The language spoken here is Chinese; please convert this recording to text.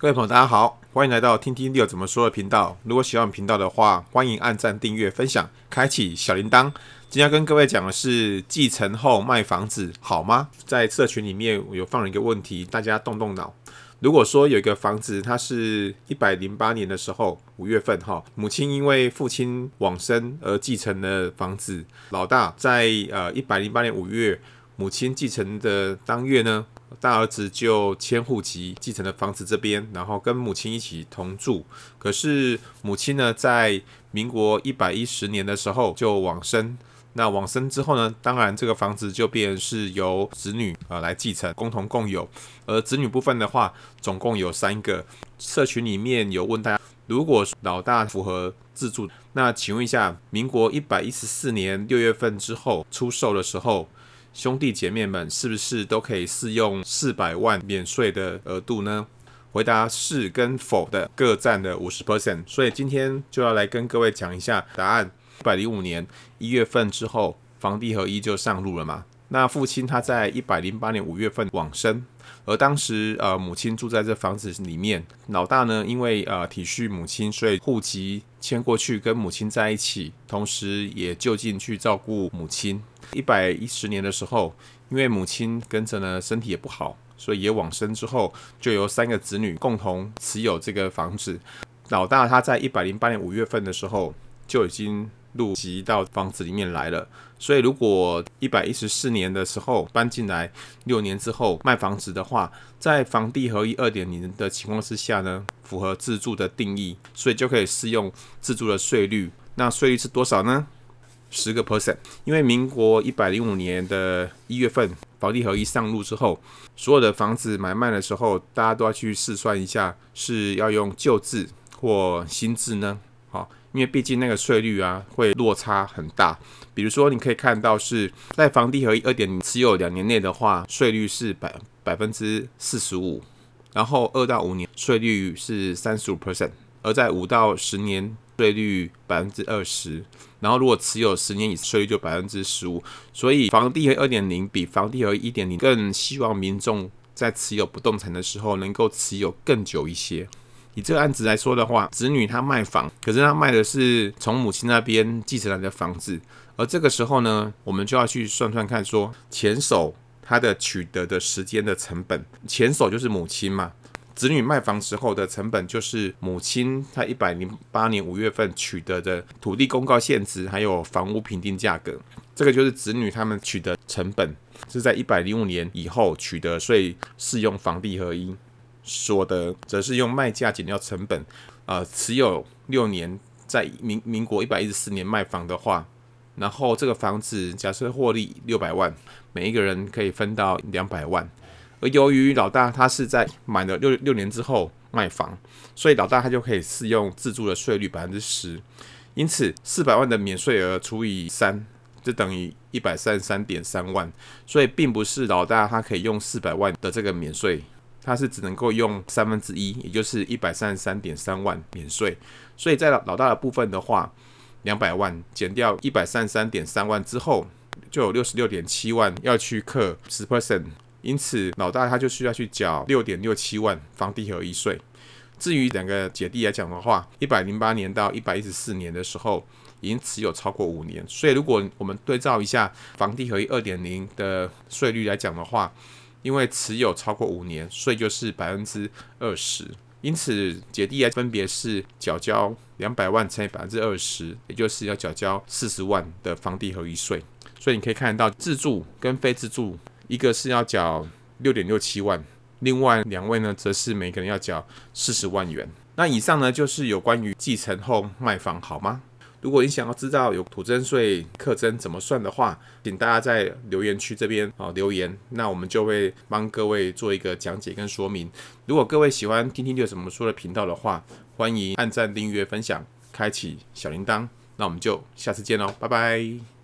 各位朋友，大家好，欢迎来到听听六怎么说的频道。如果喜欢我们频道的话，欢迎按赞、订阅、分享、开启小铃铛。今天要跟各位讲的是继承后卖房子好吗？在社群里面我有放了一个问题，大家动动脑。如果说有一个房子，它是一百零八年的时候五月份哈，母亲因为父亲往生而继承了房子，老大在呃一百零八年五月母亲继承的当月呢，大儿子就迁户籍继承了房子这边，然后跟母亲一起同住。可是母亲呢，在民国一百一十年的时候就往生。那往生之后呢，当然这个房子就变是由子女啊来继承，共同共有。而子女部分的话，总共有三个。社群里面有问大家，如果老大符合自住，那请问一下，民国一百一十四年六月份之后出售的时候，兄弟姐妹们是不是都可以适用四百万免税的额度呢？回答是跟否的各占了五十 percent。所以今天就要来跟各位讲一下答案。一百零五年一月份之后，房地合一就上路了嘛。那父亲他在一百零八年五月份往生，而当时呃母亲住在这房子里面。老大呢，因为呃体恤母亲，所以户籍迁过去跟母亲在一起，同时也就近去照顾母亲。一百一十年的时候，因为母亲跟着呢身体也不好，所以也往生之后，就由三个子女共同持有这个房子。老大他在一百零八年五月份的时候就已经入籍到房子里面来了，所以如果一百一十四年的时候搬进来，六年之后卖房子的话，在房地合一二点零的情况之下呢，符合自住的定义，所以就可以适用自住的税率。那税率是多少呢？十个 percent，因为民国一百零五年的一月份，房地合一上路之后，所有的房子买卖的时候，大家都要去试算一下，是要用旧制或新制呢？好，因为毕竟那个税率啊会落差很大。比如说，你可以看到是在房地合一二点零持有两年内的话，税率是百百分之四十五，然后二到五年税率是三十五 percent，而在五到十年。税率百分之二十，然后如果持有十年以上，税率就百分之十五。所以房地合一二点零比房地合一一点零更希望民众在持有不动产的时候能够持有更久一些。以这个案子来说的话，子女他卖房，可是他卖的是从母亲那边继承来的房子，而这个时候呢，我们就要去算算看，说前手他的取得的时间的成本，前手就是母亲嘛。子女卖房时候的成本，就是母亲在一百零八年五月份取得的土地公告现值，还有房屋评定价格，这个就是子女他们取得成本，是在一百零五年以后取得，所以适用房地合一。所得则是用卖价减掉成本，呃，持有六年，在民民国一百一十四年卖房的话，然后这个房子假设获利六百万，每一个人可以分到两百万。而由于老大他是在买了六六年之后卖房，所以老大他就可以适用自住的税率百分之十，因此四百万的免税额除以三，就等于一百三十三点三万，所以并不是老大他可以用四百万的这个免税，它是只能够用三分之一，也就是一百三十三点三万免税，所以在老大的部分的话，两百万减掉一百三十三点三万之后，就有六十六点七万要去课十 percent。因此，老大他就需要去缴六点六七万房地合一税。至于两个姐弟来讲的话，一百零八年到一百一十四年的时候，已经持有超过五年。所以，如果我们对照一下房地合一二点零的税率来讲的话，因为持有超过五年，税就是百分之二十。因此，姐弟还分别是缴交两百万乘以百分之二十，也就是要缴交四十万的房地合一税。所以，你可以看得到自住跟非自住。一个是要缴六点六七万，另外两位呢，则是每个人要缴四十万元。那以上呢，就是有关于继承后卖房好吗？如果你想要知道有土增税课征怎么算的话，请大家在留言区这边啊留言，那我们就会帮各位做一个讲解跟说明。如果各位喜欢听听有什么说的频道的话，欢迎按赞、订阅、分享、开启小铃铛。那我们就下次见喽，拜拜。